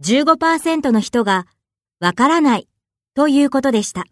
15%の人がわからないということでした。